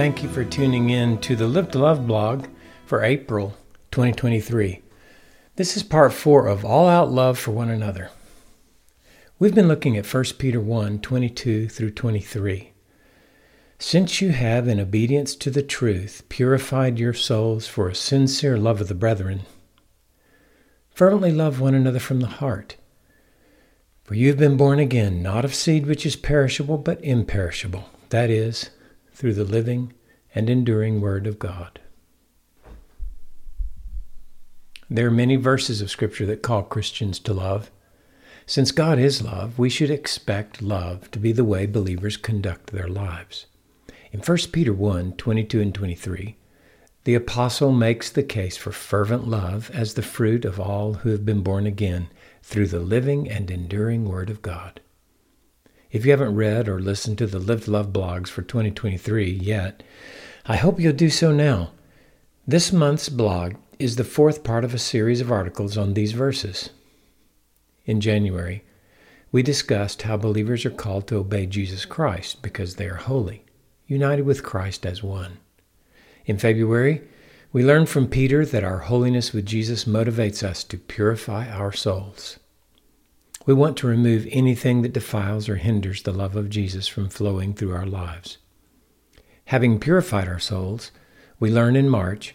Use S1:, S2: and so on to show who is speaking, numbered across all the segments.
S1: thank you for tuning in to the Live to Love blog for April 2023. This is part four of All Out Love for One Another. We've been looking at 1 Peter 1 22 through 23. Since you have, in obedience to the truth, purified your souls for a sincere love of the brethren, fervently love one another from the heart. For you have been born again, not of seed which is perishable, but imperishable, that is, through the living and enduring Word of God. There are many verses of Scripture that call Christians to love. Since God is love, we should expect love to be the way believers conduct their lives. In 1 Peter 1 22 and 23, the apostle makes the case for fervent love as the fruit of all who have been born again through the living and enduring Word of God. If you haven't read or listened to the Live Love blogs for 2023 yet, I hope you'll do so now. This month's blog is the fourth part of a series of articles on these verses in January, we discussed how believers are called to obey Jesus Christ because they are holy, united with Christ as one. In February, we learned from Peter that our holiness with Jesus motivates us to purify our souls. We want to remove anything that defiles or hinders the love of Jesus from flowing through our lives. Having purified our souls, we learn in March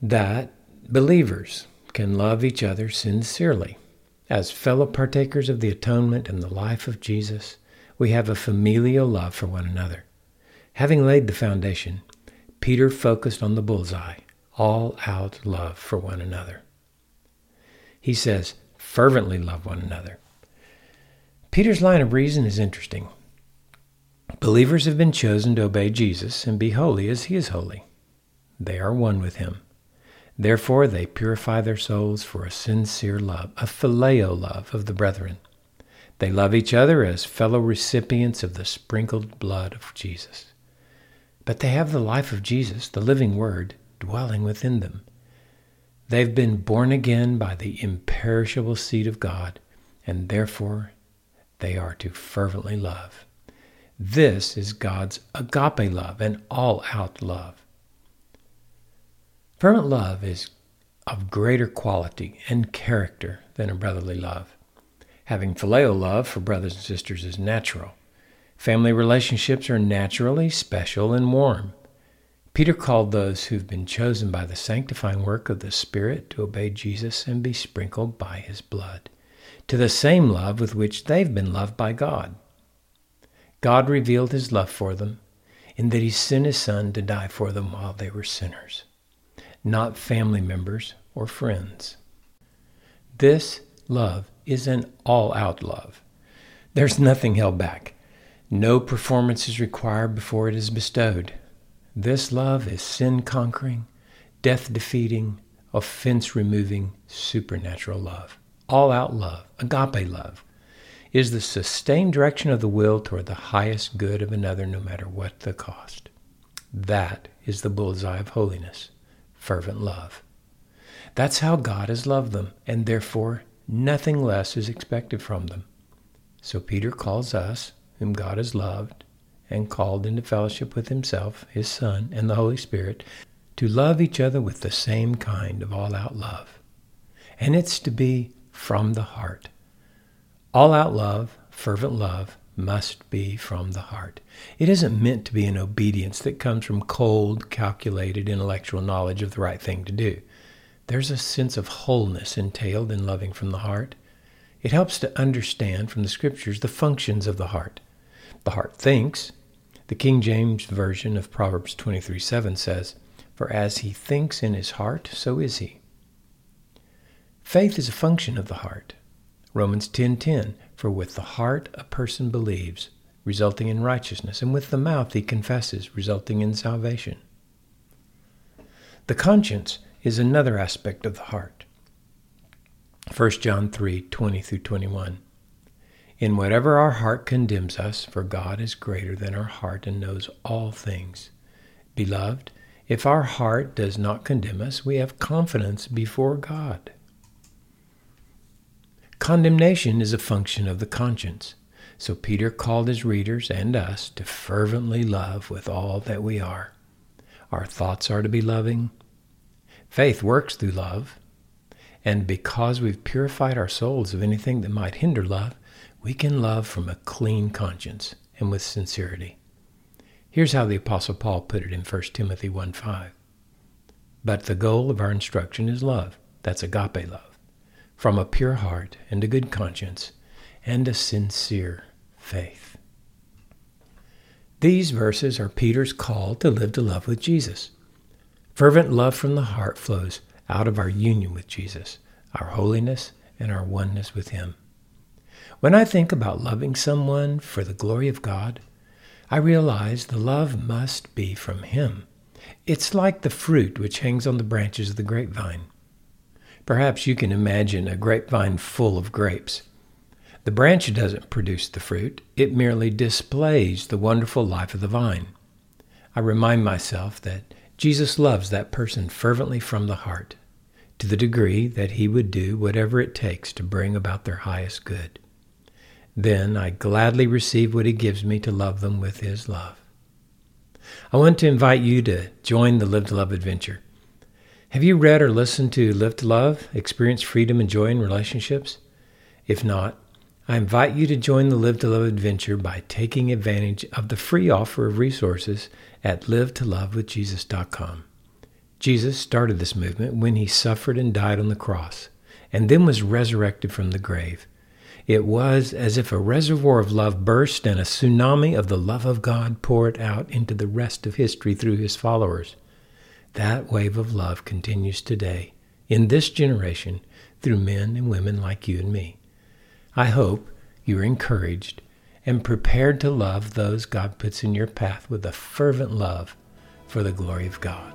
S1: that believers can love each other sincerely. As fellow partakers of the atonement and the life of Jesus, we have a familial love for one another. Having laid the foundation, Peter focused on the bullseye all out love for one another. He says, fervently love one another. Peter's line of reason is interesting. Believers have been chosen to obey Jesus and be holy as he is holy. They are one with him. Therefore, they purify their souls for a sincere love, a phileo love of the brethren. They love each other as fellow recipients of the sprinkled blood of Jesus. But they have the life of Jesus, the living Word, dwelling within them. They've been born again by the imperishable seed of God, and therefore they are to fervently love. This is God's agape love, an all out love. Fervent love is of greater quality and character than a brotherly love. Having filial love for brothers and sisters is natural. Family relationships are naturally special and warm. Peter called those who've been chosen by the sanctifying work of the Spirit to obey Jesus and be sprinkled by his blood, to the same love with which they've been loved by God. God revealed his love for them in that he sent his Son to die for them while they were sinners not family members or friends. This love is an all out love. There's nothing held back. No performance is required before it is bestowed. This love is sin conquering, death defeating, offense removing, supernatural love. All out love, agape love, is the sustained direction of the will toward the highest good of another, no matter what the cost. That is the bullseye of holiness fervent love. That's how God has loved them, and therefore nothing less is expected from them. So Peter calls us, whom God has loved and called into fellowship with himself, his Son, and the Holy Spirit, to love each other with the same kind of all out love. And it's to be from the heart. All out love, fervent love, must be from the heart. It isn't meant to be an obedience that comes from cold, calculated intellectual knowledge of the right thing to do. There's a sense of wholeness entailed in loving from the heart. It helps to understand from the scriptures the functions of the heart. The heart thinks. The King James Version of Proverbs 23 7 says, For as he thinks in his heart, so is he. Faith is a function of the heart. Romans 10:10 For with the heart a person believes, resulting in righteousness, and with the mouth he confesses, resulting in salvation. The conscience is another aspect of the heart. 1 John 3:20 through 21. In whatever our heart condemns us, for God is greater than our heart and knows all things. Beloved, if our heart does not condemn us, we have confidence before God. Condemnation is a function of the conscience. So Peter called his readers and us to fervently love with all that we are. Our thoughts are to be loving. Faith works through love. And because we've purified our souls of anything that might hinder love, we can love from a clean conscience and with sincerity. Here's how the Apostle Paul put it in 1 Timothy 1 5. But the goal of our instruction is love. That's agape love. From a pure heart and a good conscience and a sincere faith. These verses are Peter's call to live to love with Jesus. Fervent love from the heart flows out of our union with Jesus, our holiness, and our oneness with Him. When I think about loving someone for the glory of God, I realize the love must be from Him. It's like the fruit which hangs on the branches of the grapevine. Perhaps you can imagine a grapevine full of grapes. The branch doesn't produce the fruit, it merely displays the wonderful life of the vine. I remind myself that Jesus loves that person fervently from the heart, to the degree that he would do whatever it takes to bring about their highest good. Then I gladly receive what he gives me to love them with his love. I want to invite you to join the Live to Love adventure. Have you read or listened to Live to Love, Experience Freedom and Joy in Relationships? If not, I invite you to join the Live to Love adventure by taking advantage of the free offer of resources at livetolovewithjesus.com. Jesus started this movement when he suffered and died on the cross, and then was resurrected from the grave. It was as if a reservoir of love burst and a tsunami of the love of God poured out into the rest of history through his followers. That wave of love continues today, in this generation, through men and women like you and me. I hope you're encouraged and prepared to love those God puts in your path with a fervent love for the glory of God.